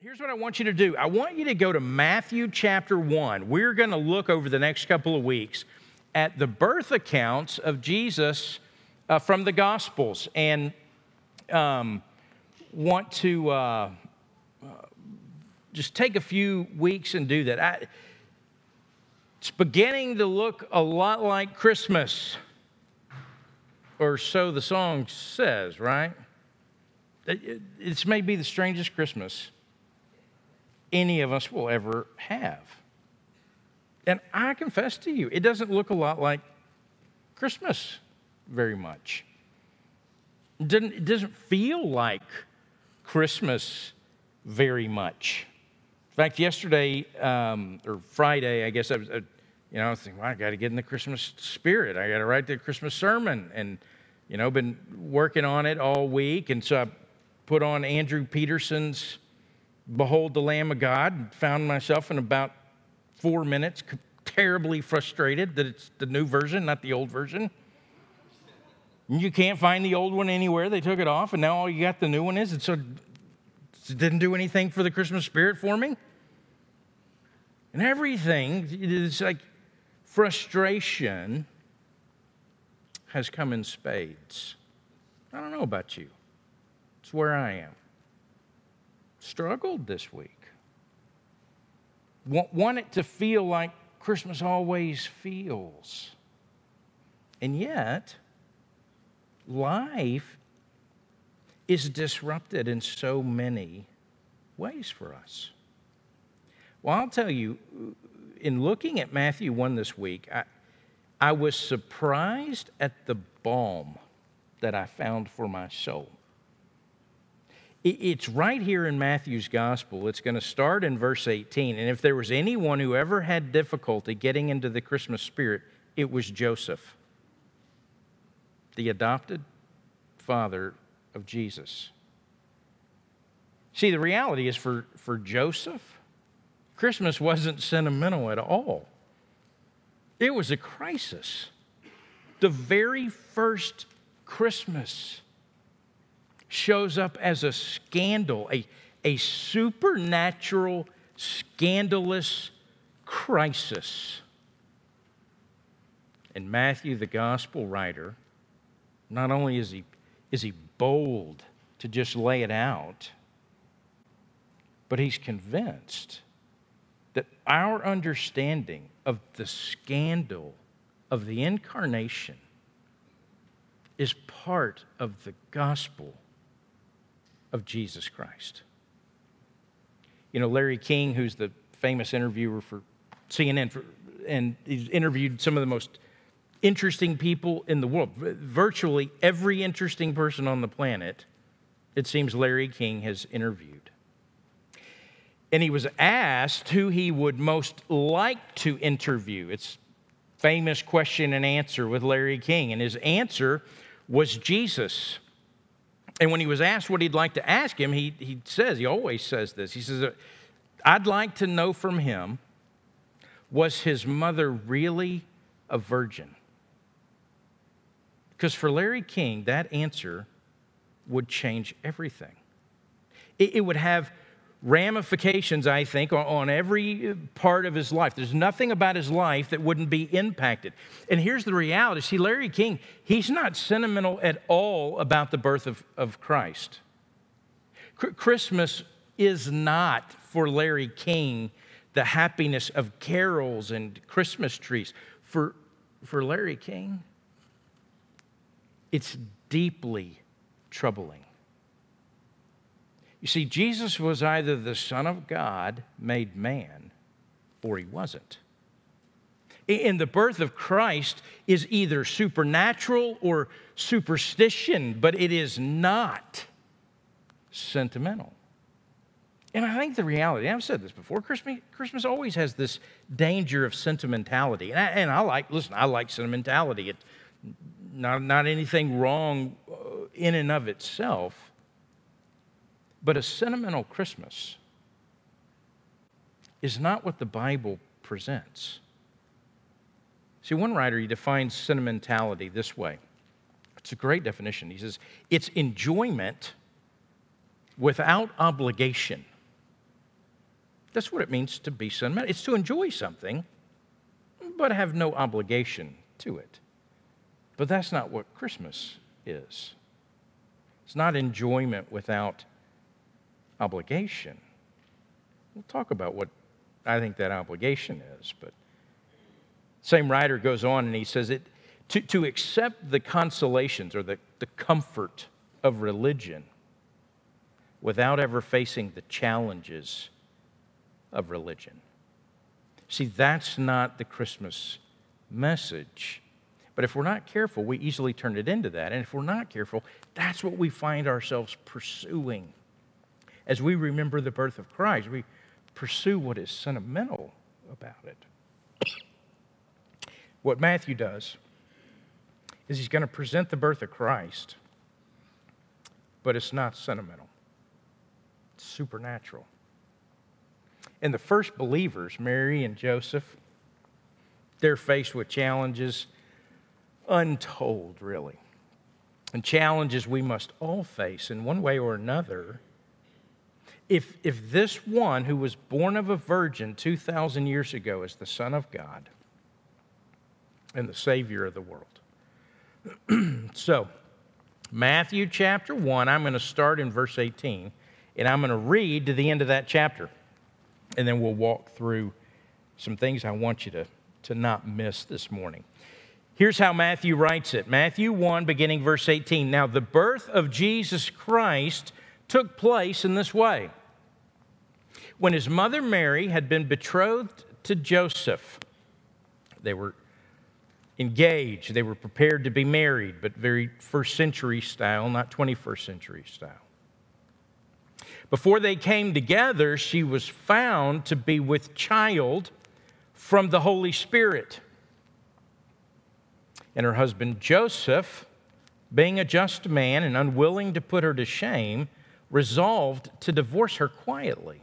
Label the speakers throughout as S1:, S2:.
S1: Here's what I want you to do I want you to go to Matthew chapter 1. We're going to look over the next couple of weeks at the birth accounts of Jesus uh, from the Gospels and um, want to uh, just take a few weeks and do that. I, it's beginning to look a lot like Christmas, or so the song says, right? This may be the strangest Christmas any of us will ever have. And I confess to you, it doesn't look a lot like Christmas very much. It doesn't, it doesn't feel like Christmas very much. In fact, yesterday um, or Friday, I guess I was, uh, you know, I was thinking, well, I got to get in the Christmas spirit. I got to write the Christmas sermon, and you know, been working on it all week, and so I put on Andrew Peterson's "Behold the Lamb of God," found myself in about four minutes terribly frustrated that it's the new version, not the old version. You can't find the old one anywhere. They took it off, and now all you got the new one is. And so it didn't do anything for the Christmas spirit for me. And everything, it's like frustration has come in spades. I don't know about you. It's where I am. Struggled this week. Want, it to feel like Christmas always feels. And yet, life is disrupted in so many ways for us. Well, I'll tell you, in looking at Matthew 1 this week, I, I was surprised at the balm that I found for my soul. It's right here in Matthew's gospel. It's going to start in verse 18. And if there was anyone who ever had difficulty getting into the Christmas spirit, it was Joseph the adopted father of Jesus. See, the reality is for, for Joseph, Christmas wasn't sentimental at all. It was a crisis. The very first Christmas shows up as a scandal, a, a supernatural, scandalous crisis. And Matthew, the gospel writer, not only is he, is he bold to just lay it out, but he's convinced that our understanding of the scandal of the incarnation is part of the gospel of Jesus Christ. You know, Larry King, who's the famous interviewer for CNN, for, and he's interviewed some of the most interesting people in the world. Virtually every interesting person on the planet, it seems Larry King has interviewed. And he was asked who he would most like to interview. It's famous question and answer with Larry King. And his answer was Jesus. And when he was asked what he'd like to ask him, he, he says, he always says this. He says, I'd like to know from him, was his mother really a virgin? Because for Larry King, that answer would change everything. It, it would have ramifications, I think, on, every uh, part of his life. There's nothing about his life that wouldn't be impacted. And here's the reality see, Larry King, he's not sentimental at all about the birth of, of Christ. Christmas is not for Larry King the happiness of carols and Christmas trees. For, for Larry King, it's deeply troubling. You see, Jesus was either the Son of God made man, or he wasn't. In the birth of Christ is either supernatural or superstition, but it is not sentimental. And I think the reality, I've said this before, Christmas, Christmas always has this danger of sentimentality. And I, and I like, listen, I like sentimentality. It's not, not anything wrong uh, in and of itself, but a sentimental Christmas is not what the Bible presents. See, one writer, he defines sentimentality this way. It's a great definition. He says, it's enjoyment without obligation. That's what it means to be sentimental. It's to enjoy something, but have no obligation to it. But that's not what Christmas is. It's not enjoyment without obligation. We'll talk about what I think that obligation is, but same writer goes on and he says it to, to accept the consolations or the, the comfort of religion without ever facing the challenges of religion. See, that's not the Christmas message. But if we're not careful, we easily turn it into that. And if we're not careful, that's what we find ourselves pursuing. As we remember the birth of Christ, we pursue what is sentimental about it. what Matthew does is he's going to present the birth of Christ, but it's not sentimental, it's supernatural. And the first believers, Mary and Joseph, they're faced with challenges untold, really. And challenges we must all face in one way or another. If, if this one who was born of a virgin 2,000 years ago is the Son of God and the Savior of the world. so, Matthew chapter 1, I'm going to start in verse 18, and I'm going to read to the end of that chapter and then we'll walk through some things I want you to, to not miss this morning. Here's how Matthew writes it Matthew 1, beginning verse 18. Now, the birth of Jesus Christ took place in this way. When his mother Mary had been betrothed to Joseph, they were engaged, they were prepared to be married, but very first century style, not 21st century style. Before they came together, she was found to be with child from the Holy Spirit. And her husband Joseph, being a just man and unwilling to put her to shame, resolved to divorce her quietly.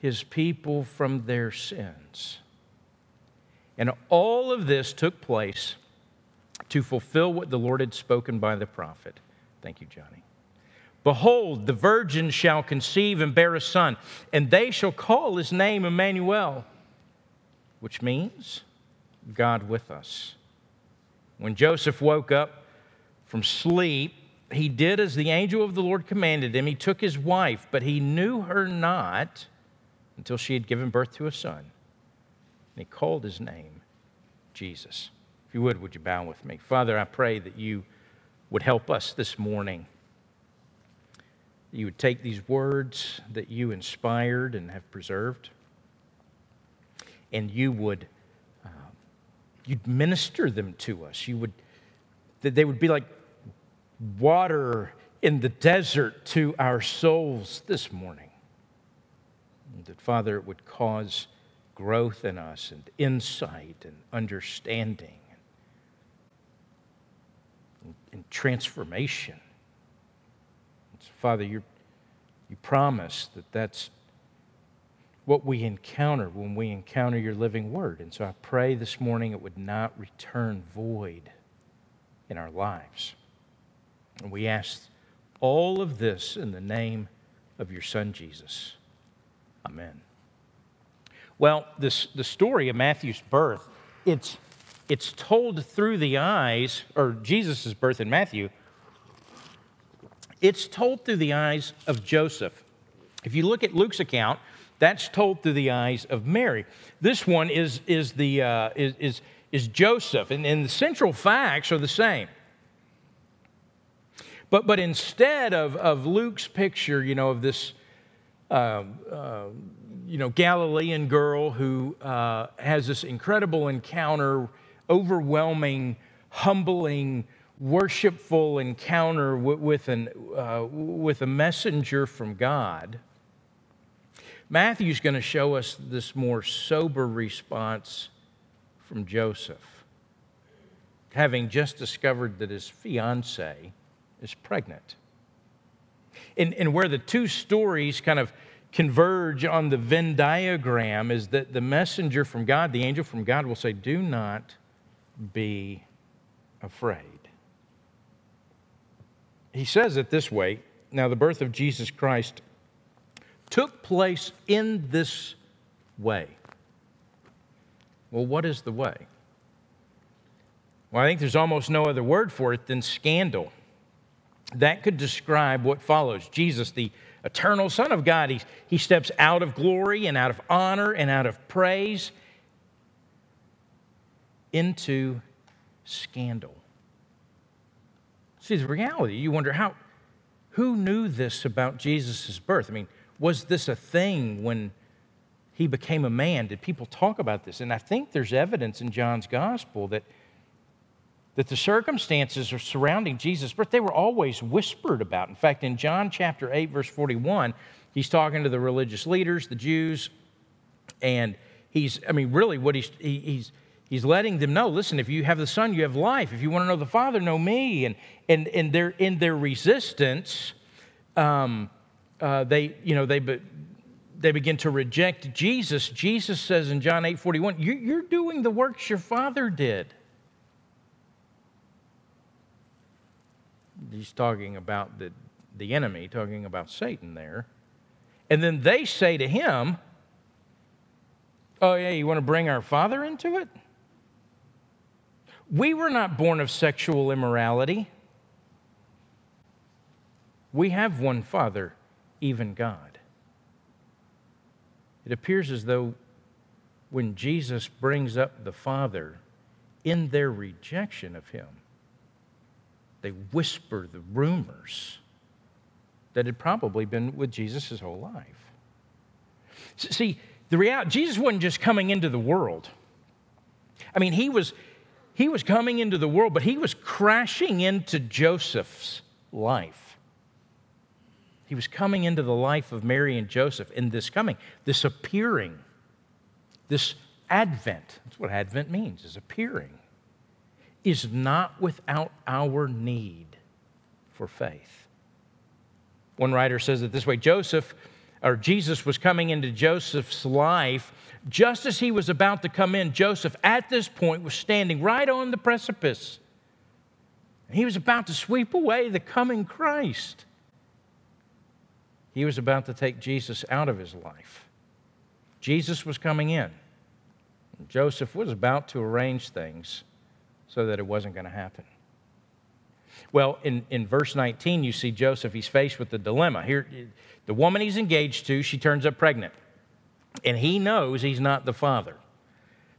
S1: his people from their sins. And all of this took place to fulfill what the Lord had spoken by the prophet. Thank you, Johnny. Behold, the virgin shall conceive and bear a son, and they shall call his name Emmanuel, which means God with us. When Joseph woke up from sleep, he did as the angel of the Lord commanded him. He took his wife, but he knew her not until she had given birth to a son. And he called his name Jesus. If you would, would you bow with me? Father, I pray that you would help us this morning you would take these words that you inspired and have preserved, and you would uh, you'd minister them to us. You would that they would be like water in the desert to our souls this morning. And that Father, it would cause growth in us and insight and understanding and, and transformation. Father, you you promise that that's what we encounter when we encounter your living word. And so I pray this morning it would not return void in our lives. And we ask all of this in the name of your son Jesus. Amen. Well, this, the story of Matthew's birth, it's, it's told through the eyes, or Jesus' birth in Matthew, it's told through the eyes of Joseph. If you look at Luke's account, that's told through the eyes of Mary. This one is, is, the, uh, is, is, is Joseph, and, and the central facts are the same. But, but instead of, of Luke's picture, you know, of this, you know, Galilean girl who uh, has this incredible encounter, overwhelming, humbling, worshipful encounter with, an, uh, with a messenger from God, Matthew's going to show us this more sober response from Joseph, having just discovered that his fiancee is pregnant. And, and where the two stories kind of converge on the Venn diagram is that the messenger from God, the angel from God, will say, Do not be afraid. He says it this way Now, the birth of Jesus Christ took place in this way. Well, what is the way? Well, I think there's almost no other word for it than scandal. That could describe what follows. Jesus, the eternal Son of God, he, he steps out of glory and out of honor and out of praise into scandal. See, the reality, you wonder how, who knew this about Jesus' birth? I mean, was this a thing when he became a man? Did people talk about this? And I think there's evidence in John's gospel that, that the circumstances surrounding Jesus' birth, they were always whispered about. In fact, in John chapter 8, verse 41, he's talking to the religious leaders, the Jews, and he's, I mean, really what he's, he, he's, he's letting them know listen if you have the son you have life. If you want to know the father know me. And and and they're in their resistance um, uh, they you know they but they begin to reject jesus. Jesus says in john 8 41 you're doing the works your father did he's talking about the the enemy talking about satan there and then they say to him oh yeah you want to bring our father into it we were not born of sexual immorality. We have one Father, even God. It appears as though when Jesus brings up the Father in their rejection of Him, they whisper the rumors that had probably been with Jesus his whole life. See, the reality, Jesus wasn't just coming into the world. I mean, he was, he was coming into the world, but he was crashing into Joseph's life. He was coming into the life of Mary and Joseph in this coming, this appearing, this advent. That's what advent means, is appearing, is not without our need for faith. One writer says it this way Joseph, or Jesus was coming into Joseph's life just as he was about to come in, Joseph at this point was standing right on the precipice. He was about to sweep away the coming Christ. He was about to take Jesus out of his life. Jesus was coming in. Joseph was about to arrange things so that it wasn't going to happen. Well, in, in verse 19, you see Joseph, he's faced with the dilemma. Here, the woman he's engaged to, she turns up pregnant and he knows he's not the father.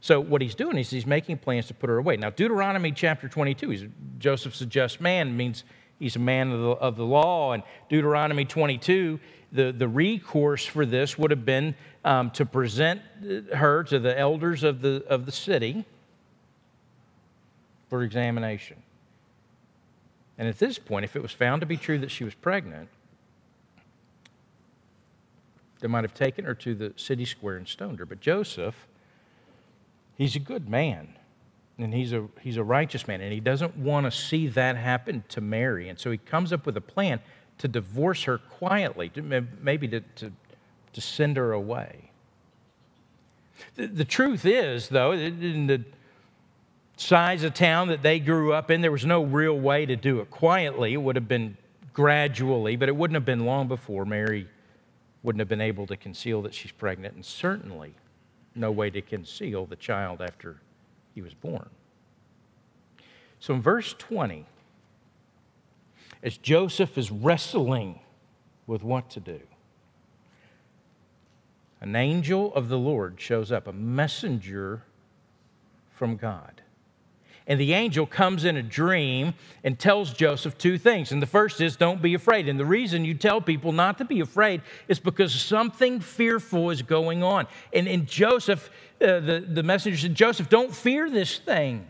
S1: So what he's doing is he's making plans to put her away. Now, Deuteronomy chapter 22, he's, Joseph's a just man, means he's a man of the, of the law. And Deuteronomy 22, the, the recourse for this would have been um, to present her to the elders of the, of the city for examination. And at this point, if it was found to be true that she was pregnant, they might have taken her to the city square and stoned her. But Joseph, he's a good man and he's a, he's a righteous man, and he doesn't want to see that happen to Mary. And so he comes up with a plan to divorce her quietly, to, maybe to, to, to send her away. The, the truth is, though, in the size of town that they grew up in, there was no real way to do it quietly. It would have been gradually, but it wouldn't have been long before Mary wouldn't have been able to conceal that she's pregnant, and certainly no way to conceal the child after he was born. So in verse 20, as Joseph is wrestling with what to do, an angel of the Lord shows up, a messenger from God. And the angel comes in a dream and tells Joseph two things. And the first is, don't be afraid. And the reason you tell people not to be afraid is because something fearful is going on. And, and Joseph, uh, the, the messenger said, Joseph, don't fear this thing.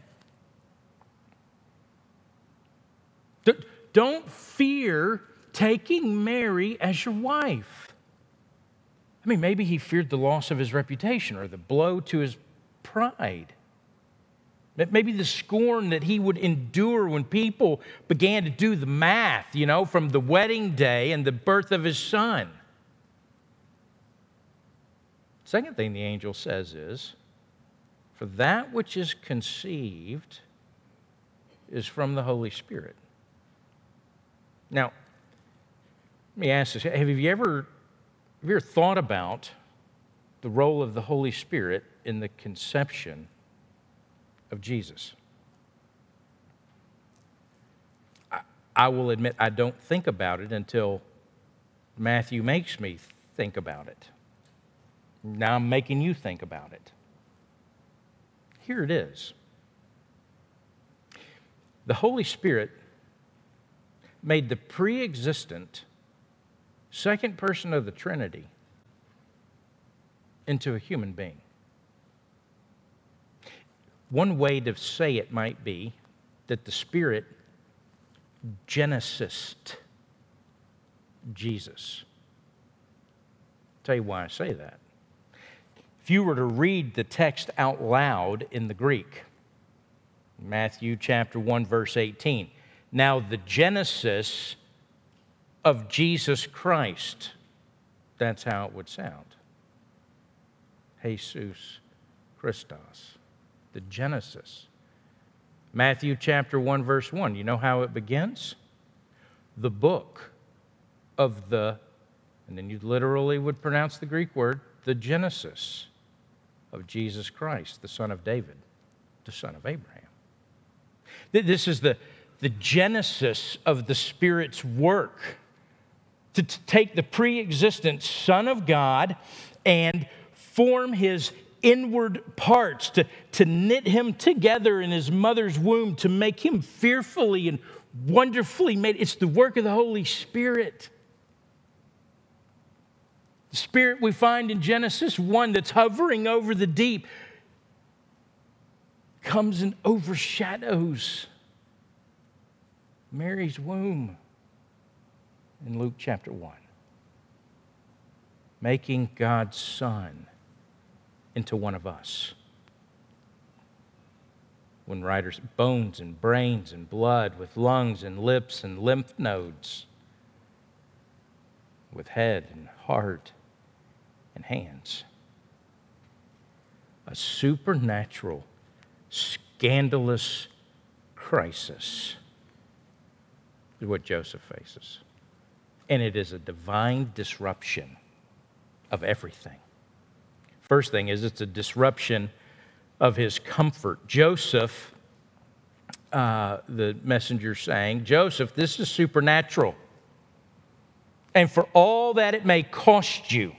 S1: Don't fear taking Mary as your wife. I mean, maybe he feared the loss of his reputation or the blow to his pride. Maybe the scorn that he would endure when people began to do the math, you know, from the wedding day and the birth of his son. Second thing the angel says is, For that which is conceived is from the Holy Spirit. Now, let me ask this have you ever, have you ever thought about the role of the Holy Spirit in the conception of Jesus? I, I will admit I don't think about it until Matthew makes me think about it. Now I'm making you think about it. Here it is. The Holy Spirit made the pre existent second person of the Trinity into a human being. One way to say it might be that the Spirit genesised Jesus. I'll tell you why I say that. If you were to read the text out loud in the Greek, Matthew chapter 1, verse 18, now the genesis of Jesus Christ, that's how it would sound. Jesus Christos, the genesis. Matthew chapter 1, verse 1, you know how it begins? The book of the, and then you literally would pronounce the Greek word, the Genesis of Jesus Christ, the son of David, the son of Abraham. This is the, the genesis of the Spirit's work to, to take the pre existent Son of God and form his inward parts, to, to knit him together in his mother's womb, to make him fearfully and wonderfully made. It's the work of the Holy Spirit. The spirit we find in Genesis 1 that's hovering over the deep comes and overshadows Mary's womb in Luke chapter 1, making God's Son into one of us. When writers, bones and brains and blood, with lungs and lips and lymph nodes, with head and heart and hands. A supernatural, scandalous crisis is what Joseph faces. And it is a divine disruption of everything. First thing is, it's a disruption of his comfort. Joseph, uh, the messenger saying, Joseph, this is supernatural. And for all that it may cost you,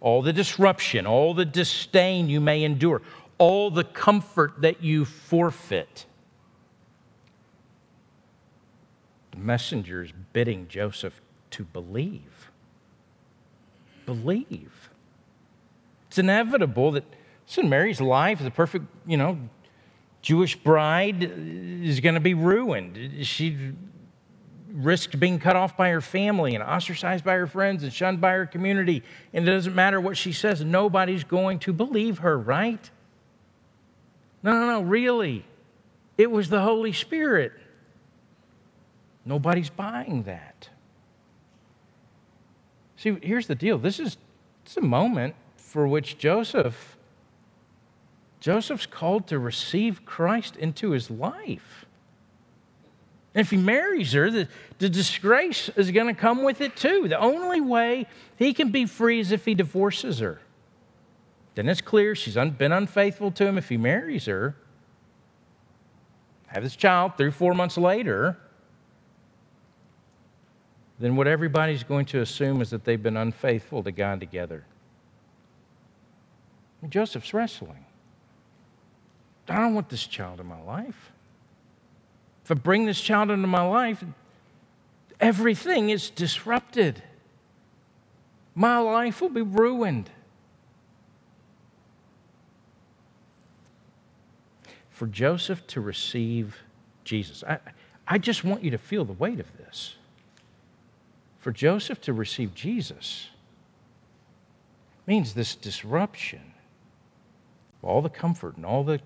S1: all the disruption, all the disdain you may endure, all the comfort that you forfeit. The messenger is bidding Joseph to believe. Believe. It's inevitable that, listen, Mary's life, the perfect, you know, Jewish bride, is going to be ruined. She risked being cut off by her family and ostracized by her friends and shunned by her community. And it doesn't matter what she says, nobody's going to believe her, right? No, no, no, really. It was the Holy Spirit. Nobody's buying that. See, here's the deal. This is it's a moment for which Joseph Joseph's called to receive Christ into his life. And if he marries her, the, the disgrace is going to come with it too. The only way he can be free is if he divorces her. Then it's clear she's un, been unfaithful to him if he marries her. Have this child three, four months later. Then what everybody's going to assume is that they've been unfaithful to God together. Joseph's wrestling. I don't want this child in my life. If I bring this child into my life, everything is disrupted. My life will be ruined. For Joseph to receive Jesus, I, I just want you to feel the weight of this. For Joseph to receive Jesus means this disruption all the comfort and all the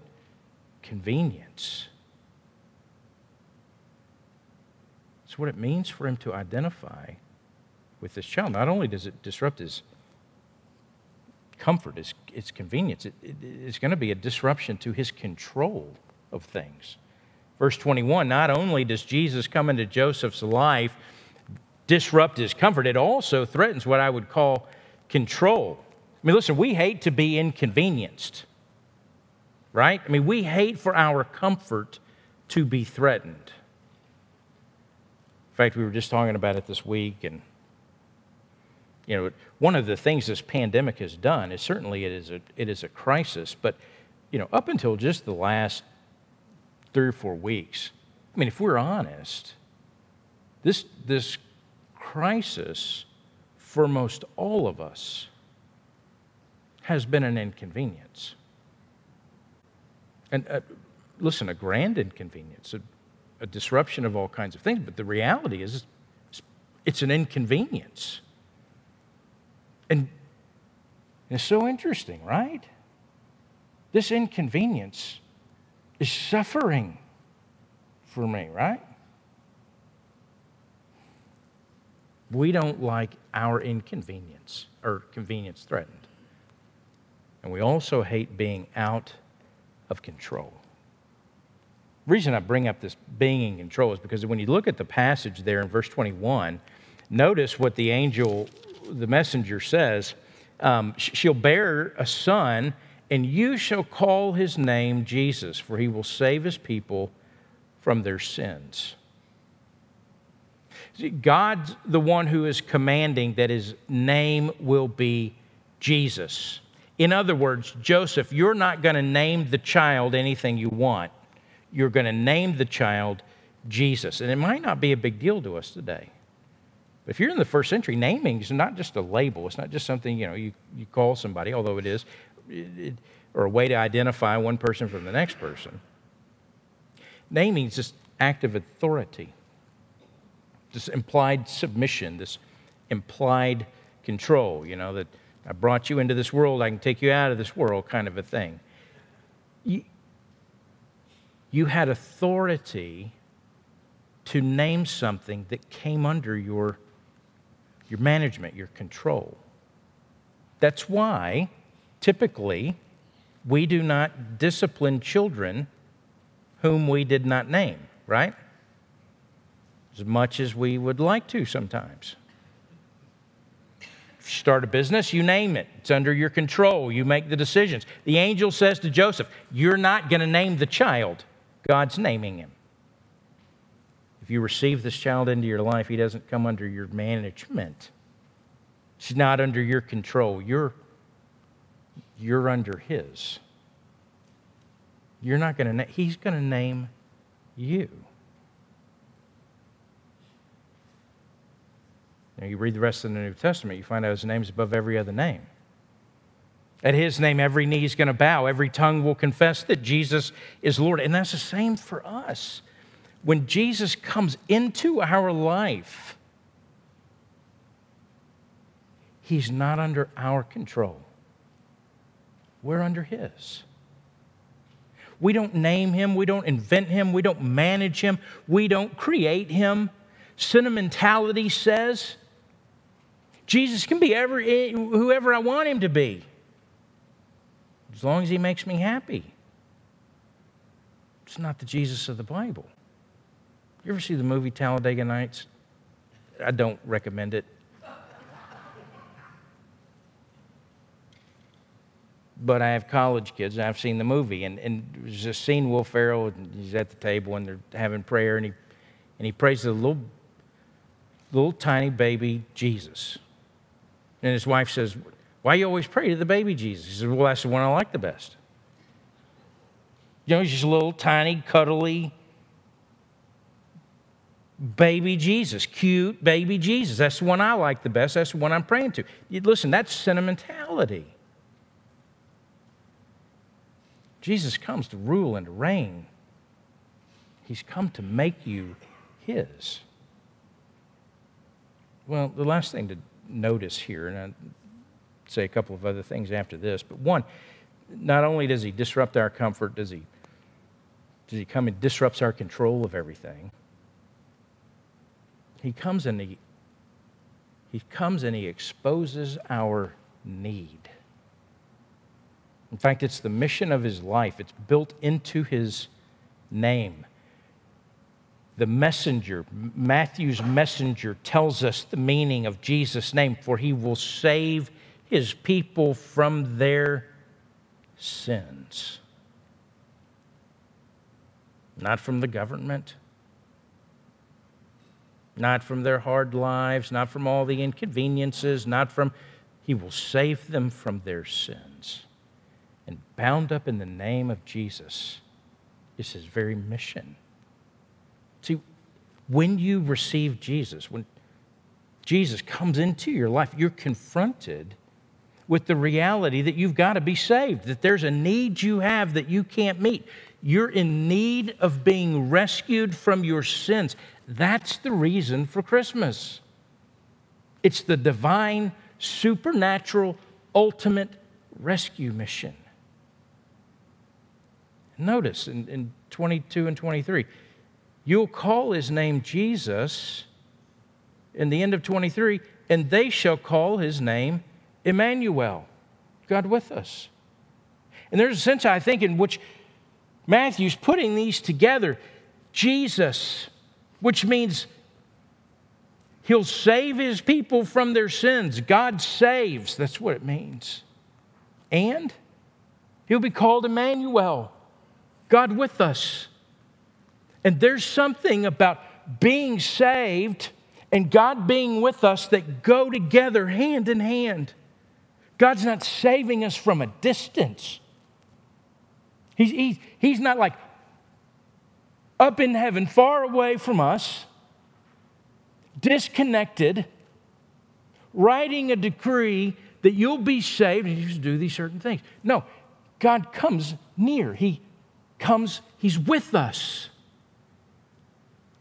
S1: convenience. It's what it means for him to identify with this child. Not only does it disrupt his comfort, his, his convenience, it, it, it's going to be a disruption to his control of things. Verse 21 not only does Jesus come into Joseph's life, disrupt his comfort, it also threatens what I would call control. I mean, listen, we hate to be inconvenienced, right? I mean, we hate for our comfort to be threatened. In fact, we were just talking about it this week, and you know, one of the things this pandemic has done is certainly it is a, it is a crisis, but you know, up until just the last three or four weeks, I mean, if we're honest, this, this crisis for most all of us has been an inconvenience. And uh, listen, a grand inconvenience, a, a disruption of all kinds of things, but the reality is it's an inconvenience. And it's so interesting, right? This inconvenience is suffering for me, right? We don't like our inconvenience or convenience threatened. And we also hate being out of control. The reason I bring up this being in control is because when you look at the passage there in verse 21, notice what the angel the messenger says, um, She'll bear a son, and you shall call his name Jesus, for he will save his people from their sins. See, God's the one who is commanding that his name will be Jesus. In other words, Joseph, you're not going to name the child anything you want. You're going to name the child Jesus. And it might not be a big deal to us today. But if you're in the first century, naming is not just a label. It's not just something you know you, you call somebody, although it is, it, or a way to identify one person from the next person. Naming is this act of authority, this implied submission, this implied control. You know that I brought you into this world, I can take you out of this world, kind of a thing. You, you had authority to name something that came under your your management, your control. That's why, typically, we do not discipline children whom we did not name, right? As much as we would like to sometimes. Start a business, you name it. It's under your control. You make the decisions. The angel says to Joseph, You're not going to name the child, God's naming him if you receive this child into your life, he doesn't come under your management. He's not under your control. You're, you're under his. You're not going to, he's going to name you. Now, you read the rest of the New Testament, you find out his name's above every other name. At his name, every knee is going to bow, every tongue will confess that Jesus is Lord. And that's the same for us when Jesus comes into our life, he's not under our control. We're under his. We don't name him, we don't invent him, we don't manage him, we don't create him. Sentimentality says Jesus can be ever, eh, whoever I want him to be, as long as he makes me happy. It's not the Jesus of the Bible. You ever see the movie Talladega Nights? I don't recommend it. but I have college kids, and I've seen the movie. And, and there's a scene Will Ferrell, and he's at the table, and they're having prayer, and he, and he prays to the little, little tiny baby Jesus. And his wife says, Why you always pray to the baby Jesus? He says, Well, that's the one I like the best. You know, he's just a little tiny, cuddly, baby Jesus, cute baby Jesus. That's the one I like the best. That's the one I'm praying to. Listen, that's sentimentality. Jesus comes to rule and to reign. He's come to make you his. Well, the last thing to notice here, and I'll say a couple of other things after this. But one, not only does he disrupt our comfort, does he, does he come and disrupts our control of everything, he comes and he, he comes and he exposes our need. In fact, it's the mission of his life. It's built into his name. The messenger, Matthew's messenger, tells us the meaning of Jesus' name, for he will save his people from their sins. Not from the government, not from their hard lives, not from all the inconveniences, not from, he will save them from their sins. And bound up in the name of Jesus is his very mission. See, when you receive Jesus, when Jesus comes into your life, you're confronted with the reality that you've got to be saved, that there's a need you have that you can't meet. You're in need of being rescued from your sins. That's the reason for Christmas. It's the divine, supernatural, ultimate rescue mission. Notice in, in 22 and 23, you'll call his name Jesus in the end of 23, and they shall call his name Emmanuel, God with us. And there's a sense, I think, in which Matthew's putting these together. Jesus, which means he'll save his people from their sins. God saves, that's what it means. And he'll be called Emmanuel, God with us. And there's something about being saved and God being with us that go together hand in hand. God's not saving us from a distance. He's, he's, he's not like up in heaven, far away from us, disconnected, writing a decree that you'll be saved and you do these certain things. No, God comes near. He comes, He's with us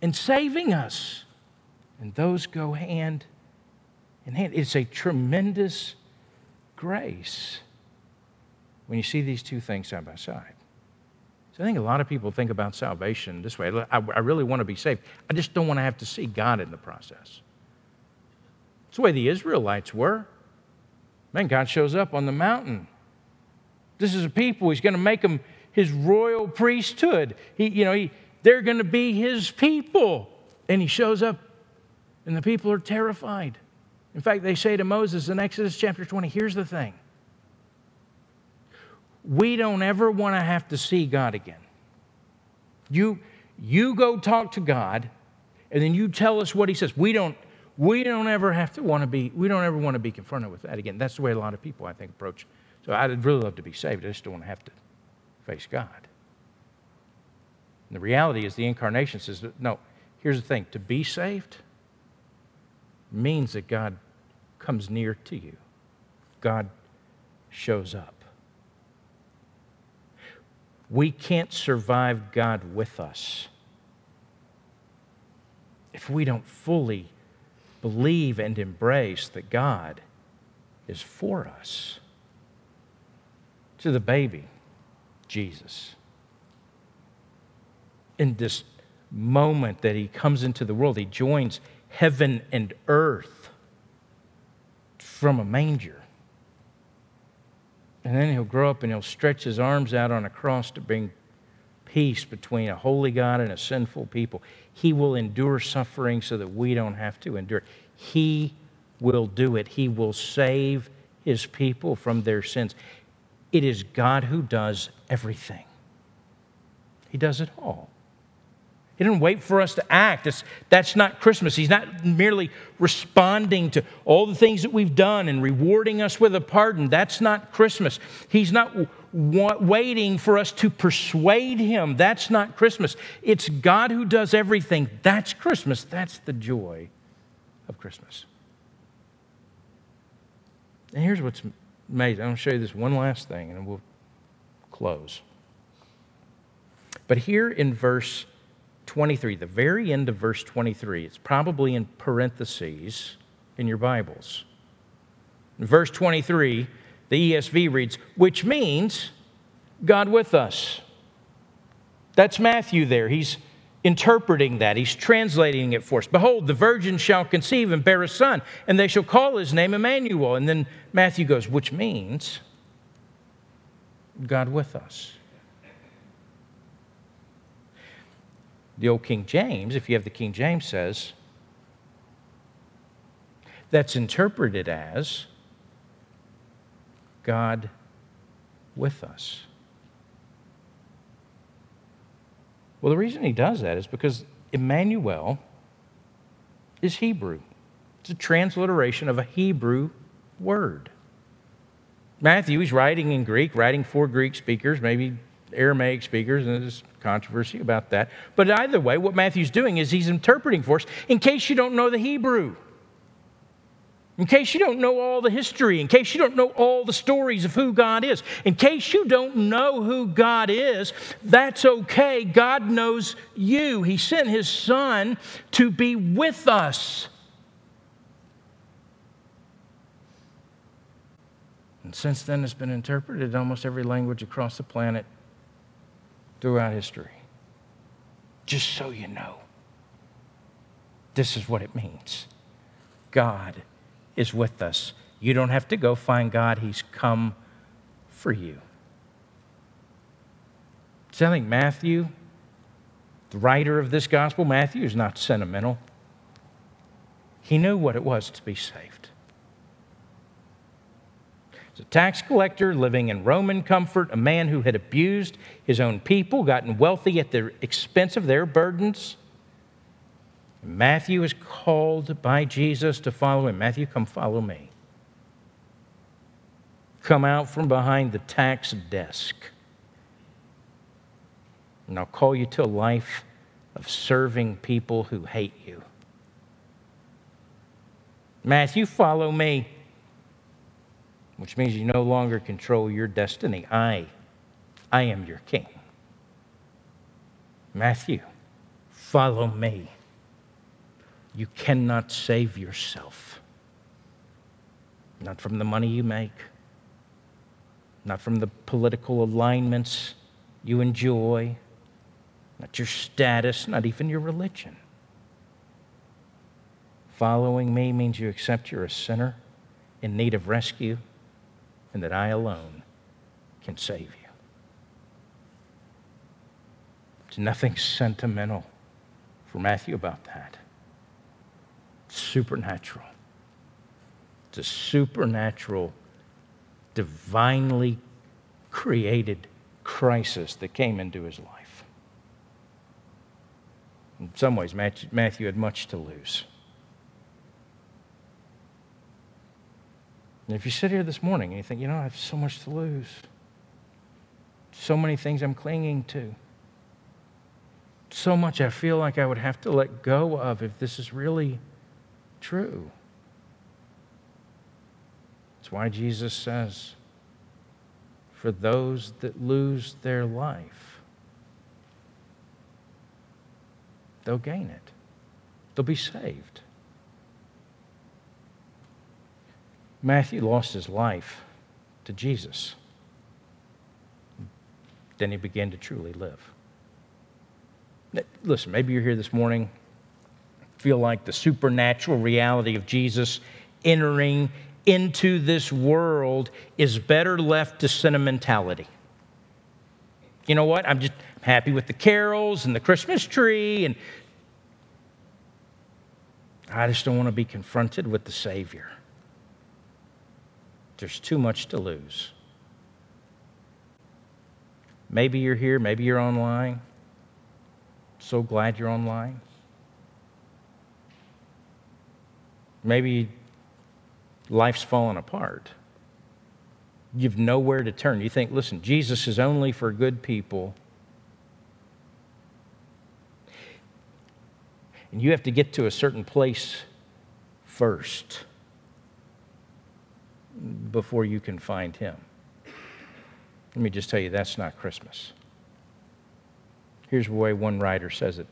S1: and saving us. And those go hand in hand. It's a tremendous grace when you see these two things side by side. So I think a lot of people think about salvation this way. I, really want to be saved. I just don't want to have to see God in the process. It's the way the Israelites were. Man, God shows up on the mountain. This is a people, He's going to make them His royal priesthood. He, you know, he, they're going to be His people. And He shows up, and the people are terrified. In fact, they say to Moses in Exodus chapter 20, here's the thing. We don't ever want to have to see God again. You, you go talk to God, and then you tell us what He says. We don't, we don't ever have to want to be, we don't ever want to be confronted with that again. That's the way a lot of people, I think, approach. So I'd really love to be saved. I just don't want to have to face God. And the reality is the incarnation says, no, here's the thing to be saved, means that God comes near to you, God shows up. We can't survive God with us if we don't fully believe and embrace that God is for us. To the baby, Jesus. In this moment that he comes into the world, he joins heaven and earth from a manger. And then he'll grow up and he'll stretch his arms out on a cross to bring peace between a holy God and a sinful people. He will endure suffering so that we don't have to endure. He will do it. He will save his people from their sins. It is God who does everything, He does it all. He didn't wait for us to act. That's not Christmas. He's not merely responding to all the things that we've done and rewarding us with a pardon. That's not Christmas. He's not waiting for us to persuade Him. That's not Christmas. It's God who does everything. That's Christmas. That's the joy of Christmas. And here's what's amazing. I'm going to show you this one last thing and we'll close. But here in verse 23, the very end of verse 23. It's probably in parentheses in your Bibles. In Verse 23, the ESV reads, which means God with us. That's Matthew there. He's interpreting that. He's translating it for us. Behold, the virgin shall conceive and bear a son, and they shall call his name Emmanuel. And then Matthew goes, which means God with us. The old King James, if you have the King James, says, that's interpreted as God with us. Well, the reason he does that is because Emmanuel is Hebrew. It's a transliteration of a Hebrew word. Matthew, he's writing in Greek, writing for Greek speakers, maybe Aramaic speakers, and there's controversy about that. But either way, what Matthew's doing is he's interpreting for us in case you don't know the Hebrew. In case you don't know all the history, in case you don't know all the stories of who God is, in case you don't know who God is, that's okay. God knows you. He sent His Son to be with us. And since then, it's been interpreted in almost every language across the planet throughout history. Just so you know, this is what it means God is with us. You don't have to go find God, He's come for you. Think Matthew, the writer of this gospel, Matthew is not sentimental. He knew what it was to be saved. A tax collector living in Roman comfort, a man who had abused his own people, gotten wealthy at the expense of their burdens, Matthew is called by Jesus to follow him. Matthew, come follow me. Come out from behind the tax desk. And I'll call you to a life of serving people who hate you. Matthew, follow me, which means you no longer control your destiny. I, I am your king. Matthew, follow me. You cannot save yourself. Not from the money you make, not from the political alignments you enjoy, not your status, not even your religion. Following me means you accept you're a sinner in need of rescue and that I alone can save you. There's nothing sentimental for Matthew about that It's supernatural. It's a supernatural, divinely created crisis that came into his life. In some ways, Matthew had much to lose. And if you sit here this morning and you think, you know, I have so much to lose, so many things I'm clinging to, so much I feel like I would have to let go of if this is really true. That's why Jesus says, for those that lose their life, they'll gain it, they'll be saved. Matthew lost his life to Jesus. Then he began to truly live. Listen, maybe you're here this morning feel like the supernatural reality of Jesus entering into this world is better left to sentimentality. You know what? I'm just happy with the carols and the Christmas tree, and I just don't want to be confronted with the Savior. There's too much to lose. Maybe you're here, maybe you're online. So glad you're online. Maybe life's fallen apart. You've nowhere to turn. You think, listen, Jesus is only for good people. And you have to get to a certain place first before you can find Him. Let me just tell you, that's not Christmas. Here's the way one writer says it.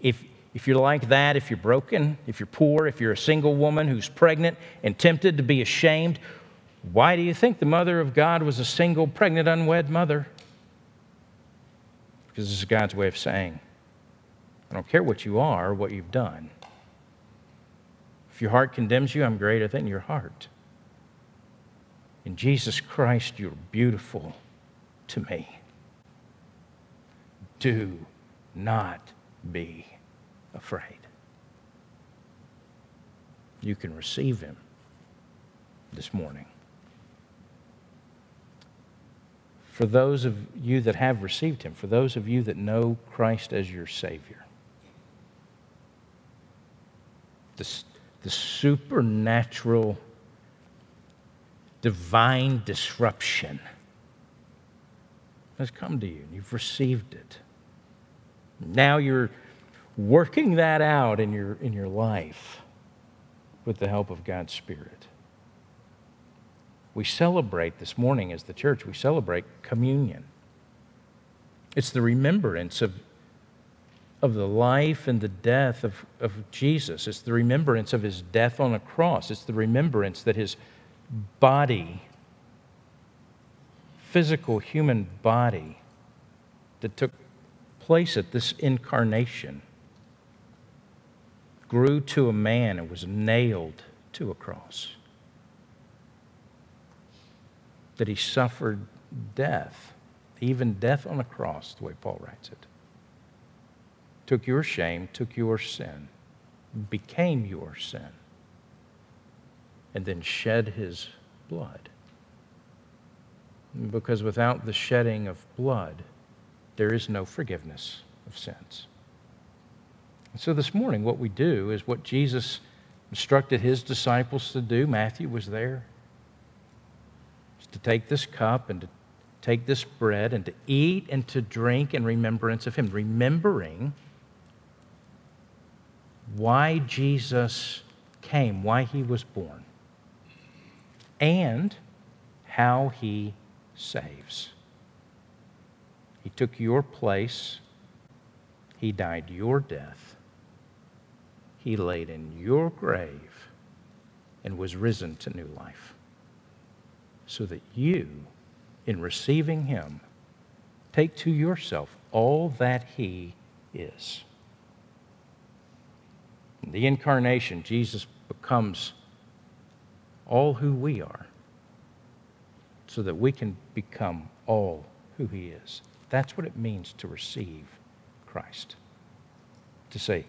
S1: If, if you're like that, if you're broken, if you're poor, if you're a single woman who's pregnant and tempted to be ashamed, Why do you think the mother of God was a single, pregnant, unwed mother? Because this is God's way of saying, I don't care what you are or what you've done. If your heart condemns you, I'm greater than your heart. In Jesus Christ, you're beautiful to me. Do not be afraid. You can receive him this morning. For those of you that have received him, for those of you that know Christ as your Savior, the, the supernatural, divine disruption has come to you, and you've received it. Now you're working that out in your, in your life with the help of God's Spirit. We celebrate this morning as the church, we celebrate communion. It's the remembrance of, of the life and the death of, of Jesus. It's the remembrance of his death on a cross. It's the remembrance that his body, physical human body, that took place at this incarnation grew to a man and was nailed to a cross. That he suffered death, even death on a cross, the way Paul writes it. Took your shame, took your sin, became your sin, and then shed his blood. Because without the shedding of blood, there is no forgiveness of sins. And So this morning, what we do is what Jesus instructed his disciples to do. Matthew was there. to take this cup and to take this bread and to eat and to drink in remembrance of him, remembering why Jesus came, why he was born, and how he saves. He took your place, he died your death he laid in your grave and was risen to new life. So that you, in receiving him, take to yourself all that he is. In the incarnation, Jesus becomes all who we are so that we can become all who he is. That's what it means to receive Christ. To say,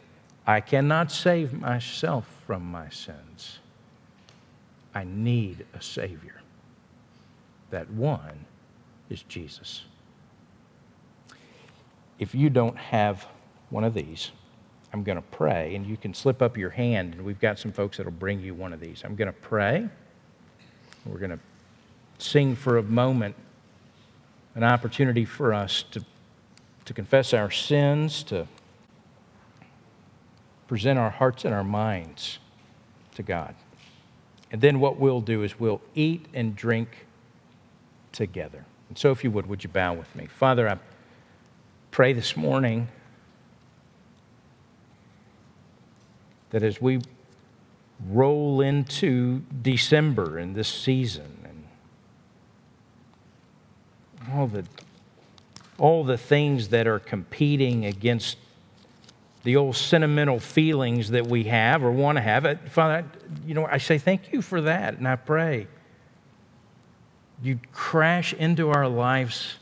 S1: I cannot save myself from my sins. I need a Savior. That one is Jesus. If you don't have one of these, I'm going to pray, and you can slip up your hand, and we've got some folks that'll bring you one of these. I'm going to pray. We're going to sing for a moment an opportunity for us to, to confess our sins, to present our hearts and our minds to God. And then what we'll do is we'll eat and drink together. And so, if you would, would you bow with me? Father, I pray this morning that as we roll into December in this season and all the, all the things that are competing against the old sentimental feelings that we have or want to have. Uh, Father, you know, I say thank you for that, and I pray you'd crash into our lives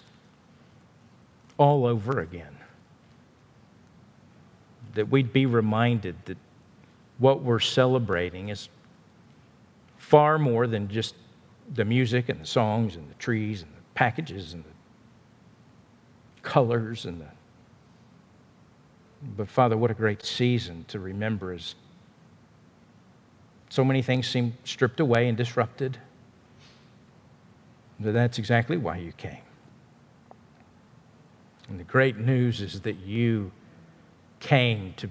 S1: all over again. That we'd be reminded that what we're celebrating is far more than just the music and the songs and the trees and the packages and the colors and the but Father, what a great season to remember as so many things seem stripped away and disrupted. But that's exactly why you came. And the great news is that you came to,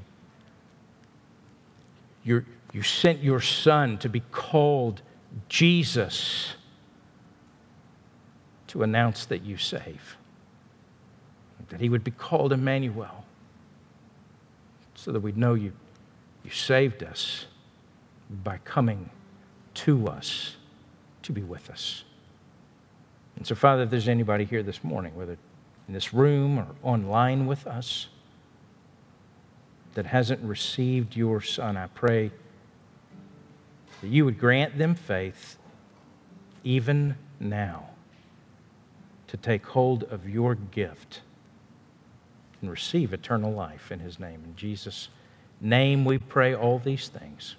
S1: you you sent your son to be called Jesus to announce that you save, that he would be called Emmanuel so that we'd know you, you saved us by coming to us to be with us. And so, Father, if there's anybody here this morning, whether in this room or online with us, that hasn't received your Son, I pray that you would grant them faith even now to take hold of your gift and receive eternal life in his name. In Jesus' name we pray all these things.